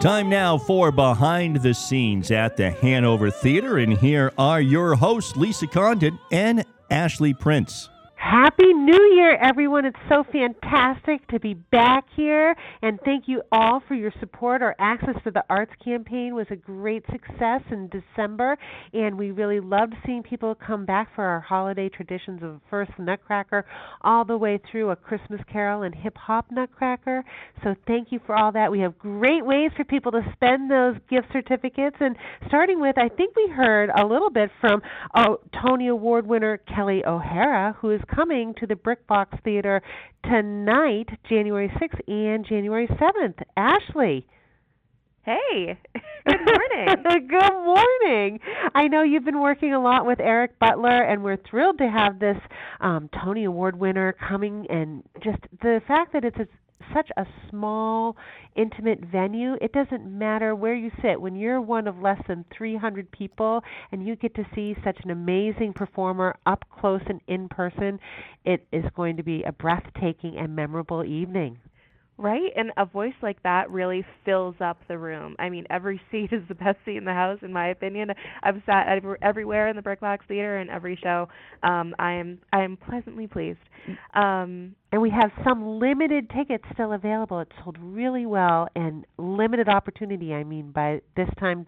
Time now for Behind the Scenes at the Hanover Theater, and here are your hosts, Lisa Condon and Ashleigh Prince. Happy New Year, everyone. It's so fantastic to be back here. And thank you all for your support. Our Access to the Arts campaign was a great success in December. And we really loved seeing people come back for our holiday traditions of first Nutcracker all the way through a Christmas Carol and hip hop Nutcracker. So thank you for all that. We have great ways for people to spend those gift certificates. And starting with, I think we heard a little bit from oh, Tony Award winner Kelli O'Hara, who is coming to the BrickBox Theater tonight, January 6th and January 7th. Ashleigh. Hey, good morning. good morning. I know you've been working a lot with Eric Butler, and we're thrilled to have this um, Tony Award winner coming, and just the fact that it's a such a small, intimate venue. It doesn't matter where you sit. When you're one of less than 300 people and you get to see such an amazing performer up close and in person, it is going to be a breathtaking and memorable evening. Right? And a voice like that really fills up the room. I mean, every seat is the best seat in the house, in my opinion. I've sat every, everywhere in the BrickBox Theater and every show. Um, I am I am pleasantly pleased. Um, and we have some limited tickets still available. It sold really well and limited opportunity. I mean, by this time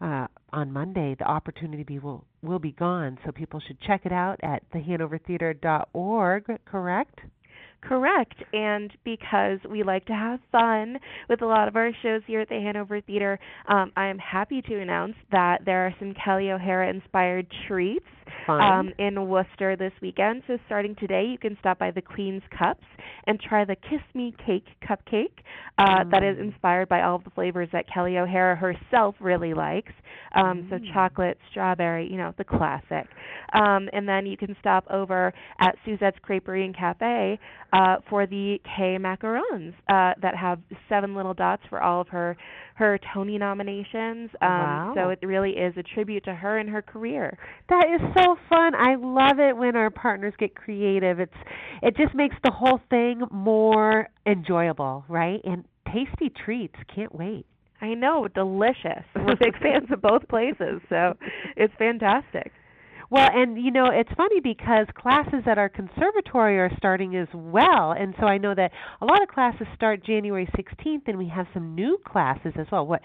uh, on Monday, the opportunity be, will will be gone. So people should check it out at thehanovertheatre.org. Correct? Correct. And because we like to have fun with a lot of our shows here at the Hanover Theater, um, I am happy to announce that there are some Kelli O'Hara inspired treats um, in Worcester this weekend. So starting today, you can stop by the Queen's Cups and try the Kiss Me Cake cupcake uh, mm. that is mm. inspired by all of the flavors that Kelli O'Hara herself really likes. Um, mm. So chocolate, strawberry, you know, the classic. Um, and then you can stop over at Suzette's Creperie and Cafe uh, for the K macarons uh, that have seven little dots for all of her her Tony nominations. Um, wow. So it really is a tribute to her and her career. That is so fun. I love it when our partners get creative. It's it just makes the whole thing more enjoyable, right? And tasty treats. Can't wait. I know, delicious. We're big fans of both places, so it's fantastic. Well, and you know, it's funny because classes at our conservatory are starting as well. And so I know that a lot of classes start January 16th and we have some new classes as well. What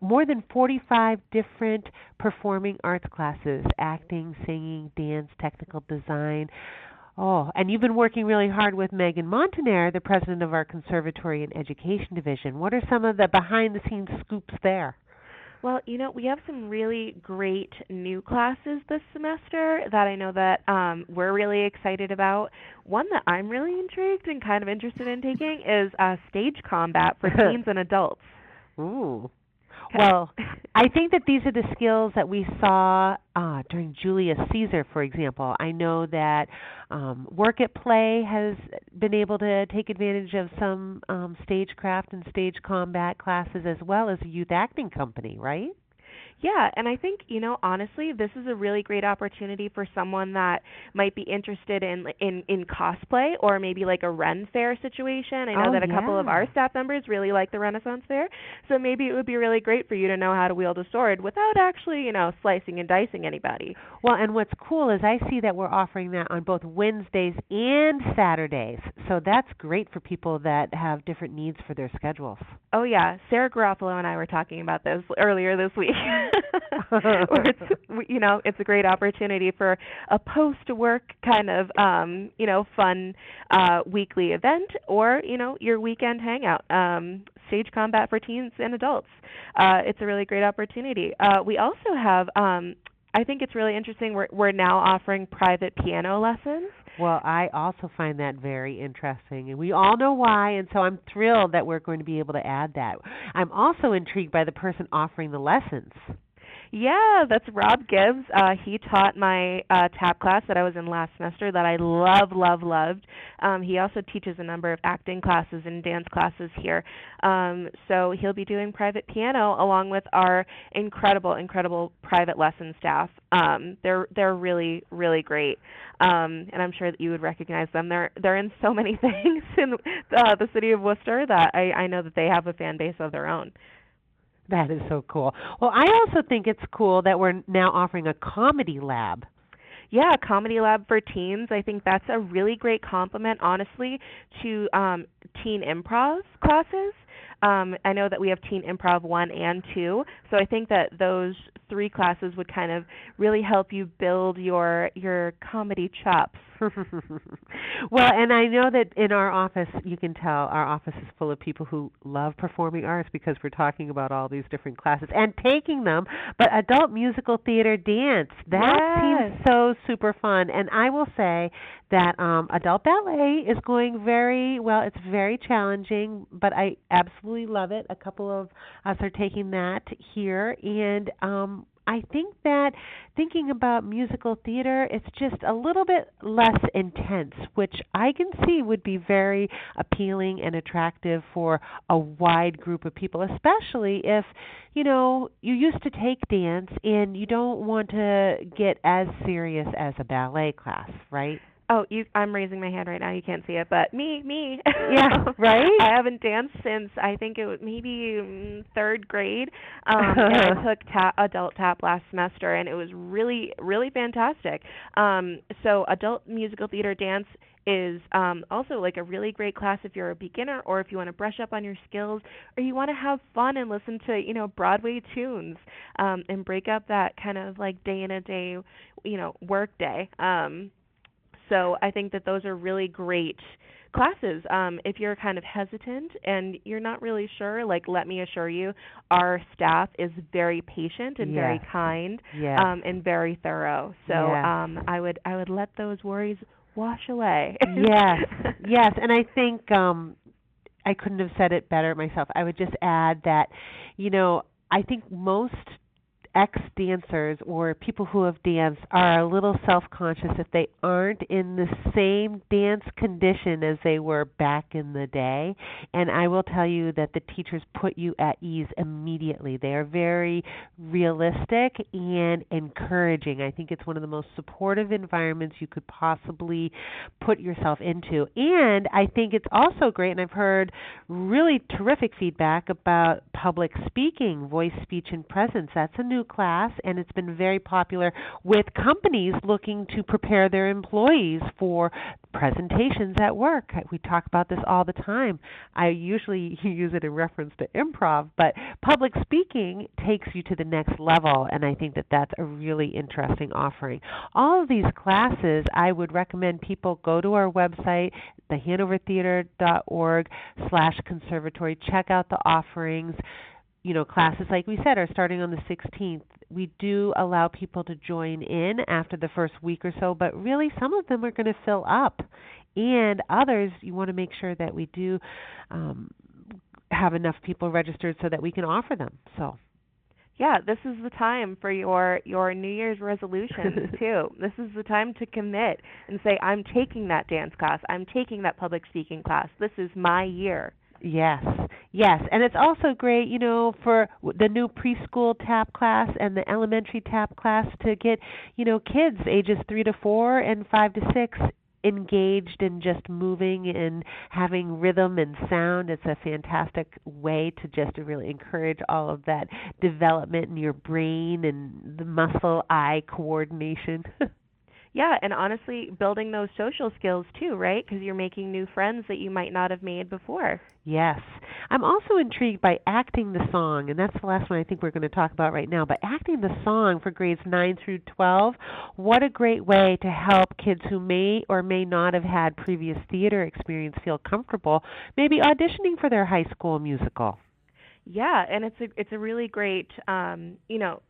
more than 45 different performing arts classes acting, singing, dance, technical design. Oh, and you've been working really hard with Megan Montaner, the president of our Conservatory and Education Division. What are some of the behind the scenes scoops there? Well, you know, we have some really great new classes this semester that I know that um, we're really excited about. One that I'm really intrigued and kind of interested in taking is uh, stage combat for teens and adults. Ooh. Well, I think that these are the skills that we saw uh, during Julius Caesar, for example. I know that um, Work at Play has been able to take advantage of some um, stagecraft and stage combat classes as well as a youth acting company, right? Yeah, and I think you know honestly, this is a really great opportunity for someone that might be interested in in in cosplay or maybe like a Ren Fair situation. I know oh, that a yeah. couple of our staff members really like the Renaissance Fair, so maybe it would be really great for you to know how to wield a sword without actually you know slicing and dicing anybody. Well, and what's cool is I see that we're offering that on both Wednesdays and Saturdays, so that's great for people that have different needs for their schedules. Oh yeah, Sarah Garofalo and I were talking about this earlier this week. it's you know it's a great opportunity for a post work kind of um you know fun uh weekly event or you know your weekend hangout um stage combat for teens and adults uh it's a really great opportunity uh we also have um I think it's really interesting. We're we're now offering private piano lessons. Well, I also find that very interesting, and we all know why, and so I'm thrilled that we're going to be able to add that. I'm also intrigued by the person offering the lessons. Yeah, that's Rob Gibbs. Uh, he taught my uh, tap class that I was in last semester that I love, love, loved. Um, he also teaches a number of acting classes and dance classes here. Um, so he'll be doing private piano along with our incredible, incredible private lesson staff. Um, they're they're really, really great, um, and I'm sure that you would recognize them. They're they're in so many things in uh, the city of Worcester that I, I know that they have a fan base of their own. That is so cool. Well, I also think it's cool that we're now offering a comedy lab. Yeah, Comedy Lab for teens. I think that's a really great complement, honestly, to um, teen improv classes. Um, I know that we have Teen Improv 1 and 2, so I think that those three classes would kind of really help you build your your comedy chops. well, and I know that in our office, you can tell our office is full of people who love performing arts because we're talking about all these different classes and taking them. But adult musical theater dance, that yes. seems so super fun. And I will say that um, adult ballet is going very well. It's very challenging, but I absolutely love it. A couple of us are taking that here, and um, I think that thinking about musical theater, it's just a little bit less intense, which I can see would be very appealing and attractive for a wide group of people, especially if, you know, you used to take dance and you don't want to get as serious as a ballet class, right? Oh, you I'm raising my hand right now. You can't see it, but me, me. Yeah, right? I haven't danced since I think it was maybe mm, 3rd grade. Um and I took tap, adult tap last semester and it was really really fantastic. Um so adult musical theater dance is um, also like a really great class if you're a beginner or if you want to brush up on your skills or you want to have fun and listen to you know Broadway tunes um, and break up that kind of like day in a day you know work day. Um, so I think that those are really great classes. Um, if you're kind of hesitant and you're not really sure, like let me assure you, our staff is very patient and very kind Yes. um, and very thorough. So Yes. um, I would I would let those worries wash away. yes, yes, and I think um I couldn't have said it better myself. I would just add that, you know, I think most ex dancers or people who have danced are a little self conscious if they aren't in the same dance condition as they were back in the day. And I will tell you that the teachers put you at ease immediately. They are very realistic and encouraging. I think it's one of the most supportive environments you could possibly put yourself into. And I think it's also great, and I've heard really terrific feedback about public speaking, voice, speech, and presence. That's a new class, and it's been very popular with companies looking to prepare their employees for presentations at work. We talk about this all the time. I usually use it in reference to improv, but public speaking takes you to the next level, and I think that that's a really interesting offering. All of these classes, I would recommend people go to our website, thehanovertheatre.org slash conservatory, check out the offerings you know, classes, like we said, are starting on the 16th. We do allow people to join in after the first week or so, but really some of them are going to fill up. And others, you want to make sure that we do um, have enough people registered so that we can offer them. So, yeah, this is the time for your your New Year's resolutions too. This is the time to commit and say I'm taking that dance class. I'm taking that public speaking class. This is my year. Yes, yes, and it's also great, you know, for the new preschool tap class and the elementary tap class to get, you know, kids ages three to four and five to six engaged in just moving and having rhythm and sound. It's a fantastic way to just really encourage all of that development in your brain and the muscle eye coordination. Yeah, and honestly, building those social skills too, right? Because you're making new friends that you might not have made before. Yes. I'm also intrigued by acting the song, and that's the last one I think we're going to talk about right now. But acting the song for grades 9 through 12, what a great way to help kids who may or may not have had previous theater experience feel comfortable maybe auditioning for their high school musical. Yeah, and it's a it's a really great um, you know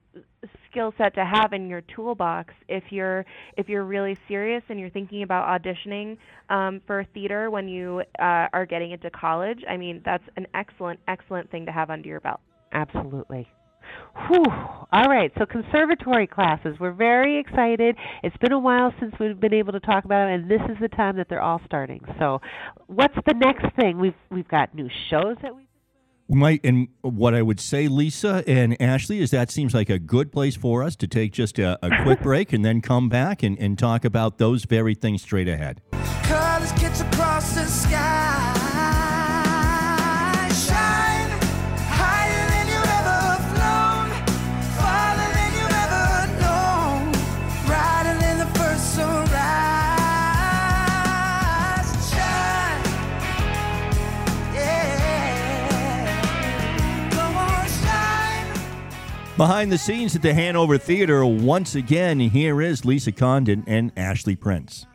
skill set to have in your toolbox if you're if you're really serious and you're thinking about auditioning um, for theater when you uh, are getting into college. I mean, that's an excellent excellent thing to have under your belt. Absolutely. Whew. All right, so conservatory classes. We're very excited. It's been a while since we've been able to talk about them, and this is the time that they're all starting. So, what's the next thing? We've we've got new shows that we. Might and what I would say, Lisa and Ashleigh, is that seems like a good place for us to take just a, a quick break and then come back and, and talk about those very things straight ahead. Behind the scenes at the Hanover Theater, once again, here is Lisa Condon and Ashleigh Prince.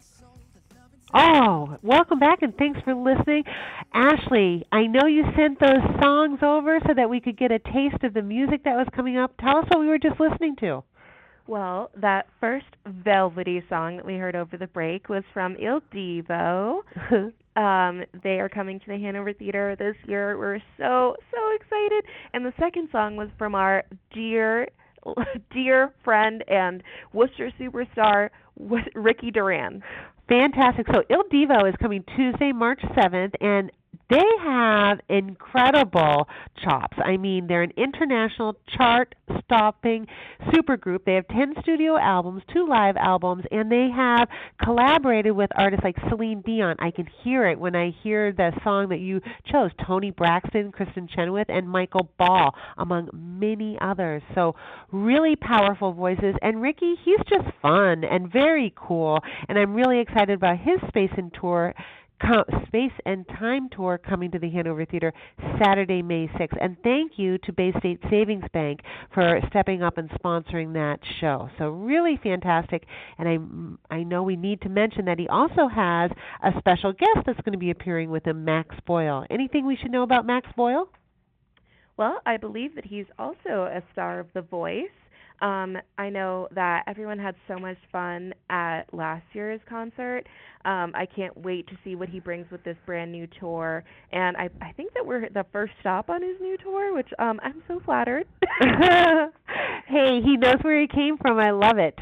Oh, welcome back and thanks for listening. Ashleigh, I know you sent those songs over so that we could get a taste of the music that was coming up. Tell us what we were just listening to. Well, that first velvety song that we heard over the break was from Il Divo. um, they are coming to the Hanover Theater this year. We're so so excited. And the second song was from our dear dear friend and Worcester superstar Ricky Duran. Fantastic. So Il Divo is coming Tuesday, March 7th, and they have incredible chops. I mean, they're an international chart stopping supergroup. They have 10 studio albums, two live albums, and they have collaborated with artists like Celine Dion. I can hear it when I hear the song that you chose Toni Braxton, Kristin Chenoweth, and Michael Ball, among many others. So, really powerful voices. And Ricky, he's just fun and very cool. And I'm really excited about his Space and Tour Space and Time Tour coming to the Hanover Theater Saturday, May 6th. And thank you to Bay State Savings Bank for stepping up and sponsoring that show. So really fantastic. And I I know we need to mention that he also has a special guest that's going to be appearing with him, Max Boyle. Anything we should know about Max Boyle? Well, I believe that he's also a star of The Voice. Um, I know that everyone had so much fun at last year's concert. Um, I can't wait to see what he brings with this brand new tour. And I, I think that we're the first stop on his new tour, which um, I'm so flattered. hey, he knows where he came from. I love it.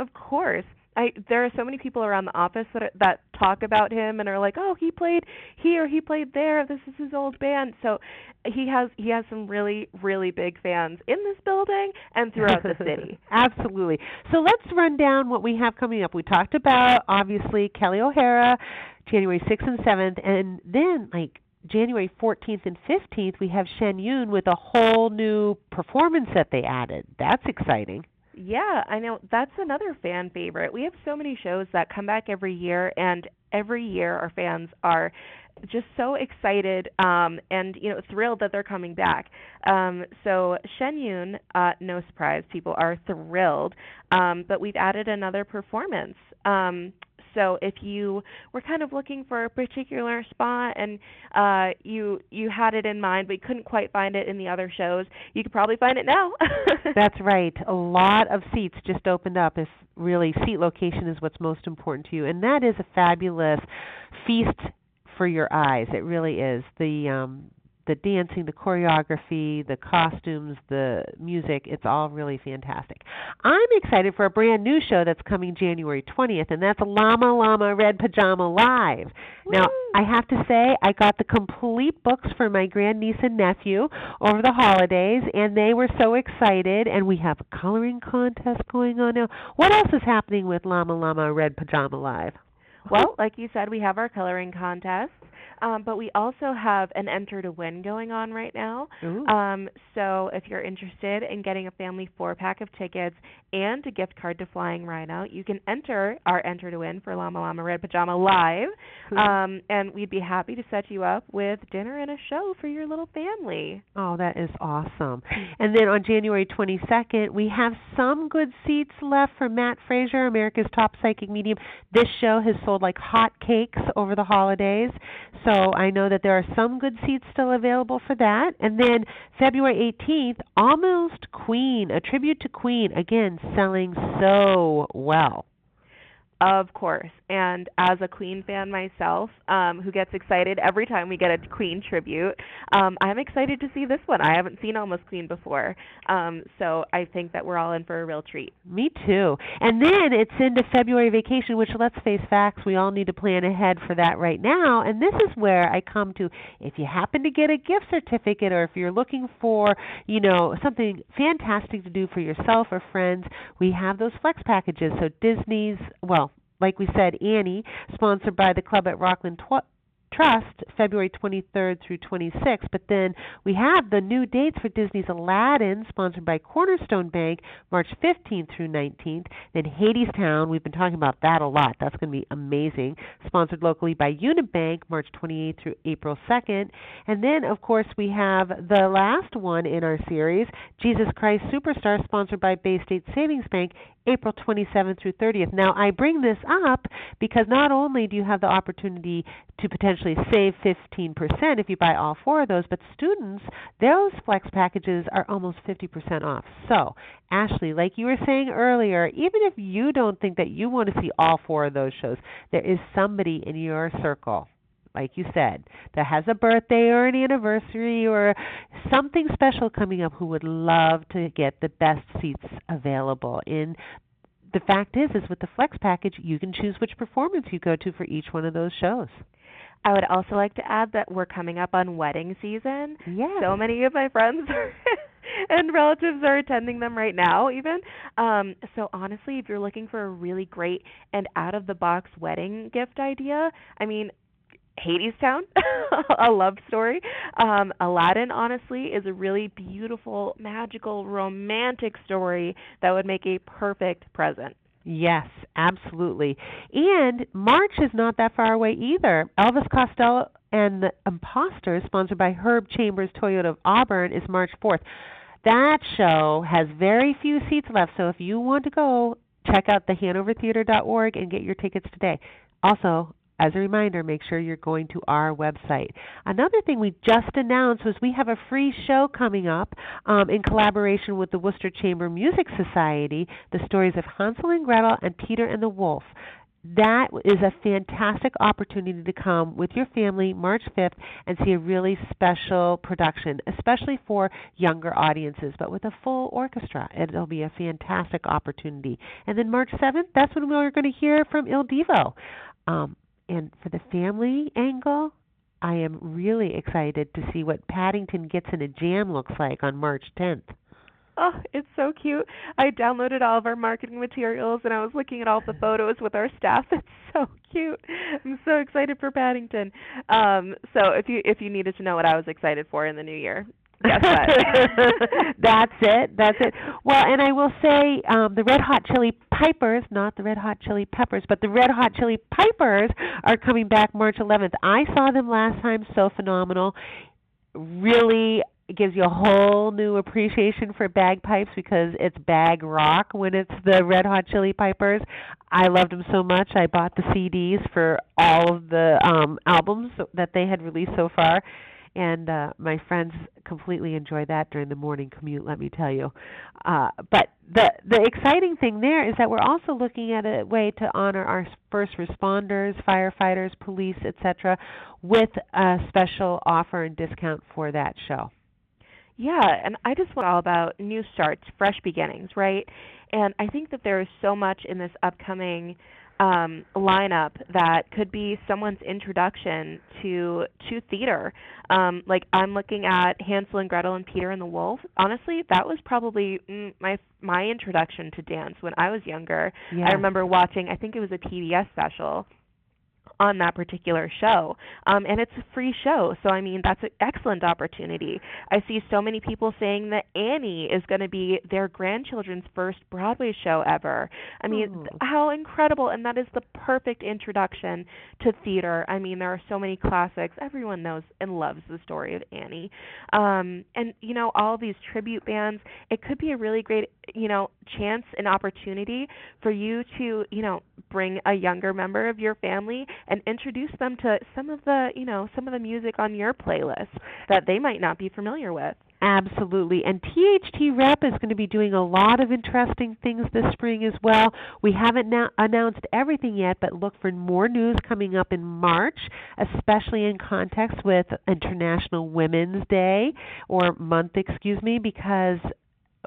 Of course. I there are so many people around the office that that talk about him and are like, "Oh, he played here, he played there. This is his old band." So he has he has some really really big fans in this building and throughout the city. Absolutely. So let's run down what we have coming up. We talked about obviously Kelli O'Hara, January 6th and 7th, and then like January 14th and 15th, we have Shen Yun with a whole new performance that they added. That's exciting. Yeah, I know that's another fan favorite. We have so many shows that come back every year and every year our fans are just so excited um, and you know thrilled that they're coming back. Um, so Shen Yun, uh, no surprise, people are thrilled. Um, but we've added another performance. Um, so if you were kind of looking for a particular spot and uh, you you had it in mind but you couldn't quite find it in the other shows, you could probably find it now. That's right. A lot of seats just opened up. If really seat location is what's most important to you, and that is a fabulous feast for your eyes. It really is. The um, the dancing, the choreography, the costumes, the music, it's all really fantastic. I'm excited for a brand new show that's coming January 20th, and that's Llama Llama Red Pajama Live. Woo! Now, I have to say, I got the complete books for my grandniece and nephew over the holidays, and they were so excited, and we have a coloring contest going on now. What else is happening with Llama Llama Red Pajama Live? Well, like you said, we have our coloring contest. Um, but we also have an enter to win going on right now. Um, so if you're interested in getting a family four pack of tickets and a gift card to Flying Rhino, you can enter our enter to win for Llama Llama Red Pajama Live. Um, and we'd be happy to set you up with dinner and a show for your little family. Oh, that is awesome. And then on January 22nd, we have some good seats left for Matt Fraser, America's top psychic medium. This show has sold like hot cakes over the holidays. So I know that there are some good seats still available for that. And then February 18th, Almost Queen, a tribute to Queen, again, selling so well. Of course. And as a Queen fan myself, um, who gets excited every time we get a Queen tribute, um, I'm excited to see this one. I haven't seen Almost Queen before. Um, so I think that we're all in for a real treat. Me too. And then it's into February vacation, which let's face facts, we all need to plan ahead for that right now. And this is where I come to if you happen to get a gift certificate or if you're looking for, you know, something fantastic to do for yourself or friends, we have those flex packages. So Disney's, well, like we said, Annie, sponsored by the club at Rockland Tw- Trust, February 23rd through 26th. But then we have the new dates for Disney's Aladdin, sponsored by Cornerstone Bank, March 15th through 19th. Then Hadestown, we've been talking about that a lot. That's going to be amazing. Sponsored locally by Unibank, March 28th through April 2nd. And then, of course, we have the last one in our series, Jesus Christ Superstar, sponsored by Bay State Savings Bank, April 27th through 30th. Now, I bring this up because not only do you have the opportunity to potentially save 15% if you buy all four of those, but students, those flex packages are almost 50% off. So, Ashleigh, like you were saying earlier, even if you don't think that you want to see all four of those shows, there is somebody in your circle like you said, that has a birthday or an anniversary or something special coming up who would love to get the best seats available in the fact is is with the flex package you can choose which performance you go to for each one of those shows I would also like to add that we're coming up on wedding season. Yes. So many of my friends and relatives are attending them right now even. Um so honestly, if you're looking for a really great and out of the box wedding gift idea, I mean, Hadestown, a love story. Um, Aladdin, honestly, is a really beautiful, magical, romantic story that would make a perfect present. Yes, absolutely. And March is not that far away either. Elvis Costello and the Imposters, sponsored by Herb Chambers Toyota of Auburn, is March 4th. That show has very few seats left, so if you want to go, check out thehanovertheatre.org and get your tickets today. Also, as a reminder, make sure you're going to our website. Another thing we just announced was we have a free show coming up um, in collaboration with the Worcester Chamber Music Society, the stories of Hansel and Gretel and Peter and the Wolf. That is a fantastic opportunity to come with your family March 5th and see a really special production, especially for younger audiences, but with a full orchestra. It'll be a fantastic opportunity. And then March 7th, that's when we're going to hear from Il Divo. Um, and for the family angle, I am really excited to see what Paddington Gets in a Jam looks like on March 10th. Oh, it's so cute. I downloaded all of our marketing materials and I was looking at all the photos with our staff. It's so cute. I'm so excited for Paddington. Um so if you if you needed to know what I was excited for in the new year, guess what? That's it. That's it. Well, and I will say um, the Red Hot Chili Pipers, not the Red Hot Chili Peppers, but the Red Hot Chili Pipers are coming back March 11th. I saw them last time, so phenomenal. Really gives you a whole new appreciation for bagpipes because it's bag rock when it's the Red Hot Chili Pipers. I loved them so much. I bought the CDs for all of the um albums that they had released so far and uh, my friends completely enjoy that during the morning commute. Let me tell you. Uh, but the the exciting thing there is that we're also looking at a way to honor our first responders, firefighters, police, etc., with a special offer and discount for that show. Yeah, and I just want all about new starts, fresh beginnings, right? And I think that there is so much in this upcoming um, lineup that could be someone's introduction to to theater. Um, like I'm looking at Hansel and Gretel and Peter and the Wolf. Honestly, that was probably mm, my my introduction to dance when I was younger. Yeah. I remember watching. I think it was a PBS special on that particular show. Um, and it's a free show, so I mean that's an excellent opportunity. I see so many people saying that Annie is going to be their grandchildren's first Broadway show ever. I mean, Ooh. how incredible! And that is the perfect introduction to theater. I mean, there are so many classics. Everyone knows and loves the story of Annie. Um, and you know, all these tribute bands. It could be a really great, you know, chance and opportunity for you to, you know, bring a younger member of your family and introduce them to some of the, you know, some of the music on your playlist that they might not be familiar with. Absolutely. And THT Rep is going to be doing a lot of interesting things this spring as well. We haven't now announced everything yet, but look for more news coming up in March, especially in context with International Women's Day or month, excuse me, because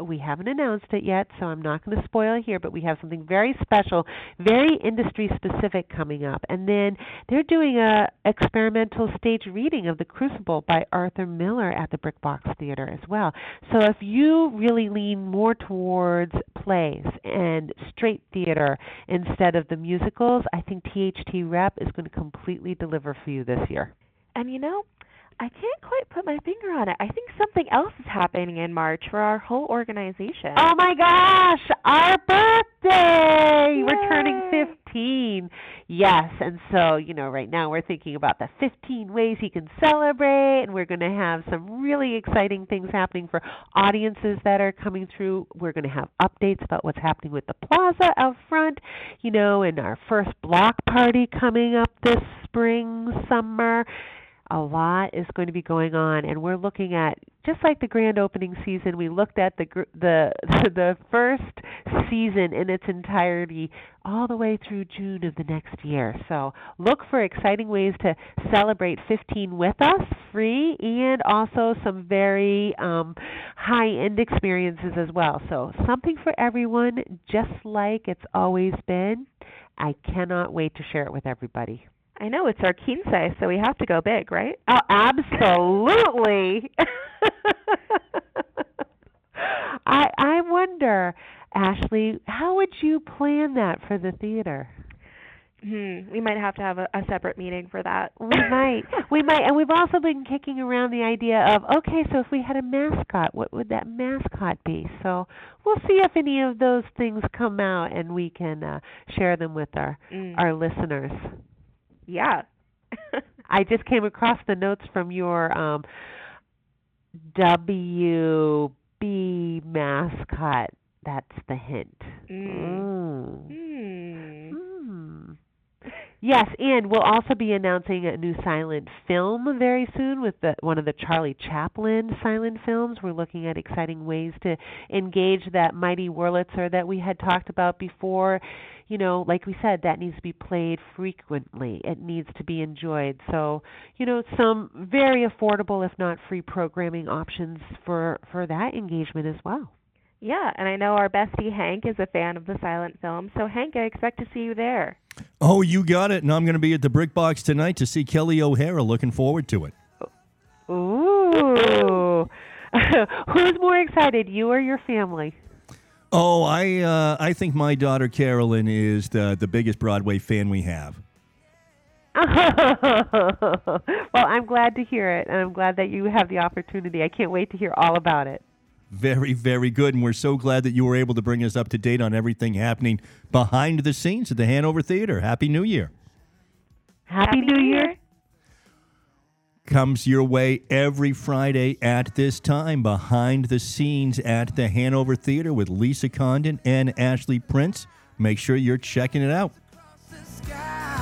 we haven't announced it yet, so I'm not going to spoil it here, but we have something very special, very industry specific coming up. And then they're doing a experimental stage reading of The Crucible by Arthur Miller at the Brick Box Theater as well. So if you really lean more towards plays and straight theater instead of the musicals, I think THT Rep is going to completely deliver for you this year. And you know, I can't quite put my finger on it. I think something else is happening in March for our whole organization. Oh my gosh, our birthday! Yay. We're turning 15. Yes, and so, you know, right now we're thinking about the 15 ways you can celebrate, and we're going to have some really exciting things happening for audiences that are coming through. We're going to have updates about what's happening with the plaza out front, you know, and our first block party coming up this spring, summer a lot is going to be going on and we're looking at just like the grand opening season we looked at the the the first season in its entirety all the way through June of the next year. So look for exciting ways to celebrate 15 with us free and also some very um, high end experiences as well. So something for everyone just like it's always been. I cannot wait to share it with everybody I know it's our quince, so we have to go big, right? Oh, absolutely. I I wonder, Ashleigh, how would you plan that for the theater? Hmm, we might have to have a, a separate meeting for that. We might. We might. And we've also been kicking around the idea of okay, so if we had a mascot, what would that mascot be? So we'll see if any of those things come out and we can uh, share them with our Mm. our listeners. Yeah. I just came across the notes from your um, WB mascot. That's the hint. Mm. Mm. Yes, and we'll also be announcing a new silent film very soon with the, one of the Charlie Chaplin silent films. We're looking at exciting ways to engage that mighty Wurlitzer that we had talked about before. You know, like we said, that needs to be played frequently. It needs to be enjoyed. So, you know, some very affordable, if not free, programming options for for that engagement as well. Yeah, and I know our bestie Hank is a fan of the silent film, so Hank, I expect to see you there. Oh, you got it. And I'm going to be at the Brick Box tonight to see Kelli O'Hara. Looking forward to it. Ooh. Who's more excited, you or your family? Oh, I uh, I think my daughter Carolyn is the the biggest Broadway fan we have. well, I'm glad to hear it, and I'm glad that you have the opportunity. I can't wait to hear all about it. Very, very good. And we're so glad that you were able to bring us up to date on everything happening behind the scenes at the Hanover Theater. Happy New Year. Happy, New Year. Comes your way every Friday at this time behind the scenes at the Hanover Theater with Lisa Condon and Ashleigh Prince. Make sure you're checking it out. the sky.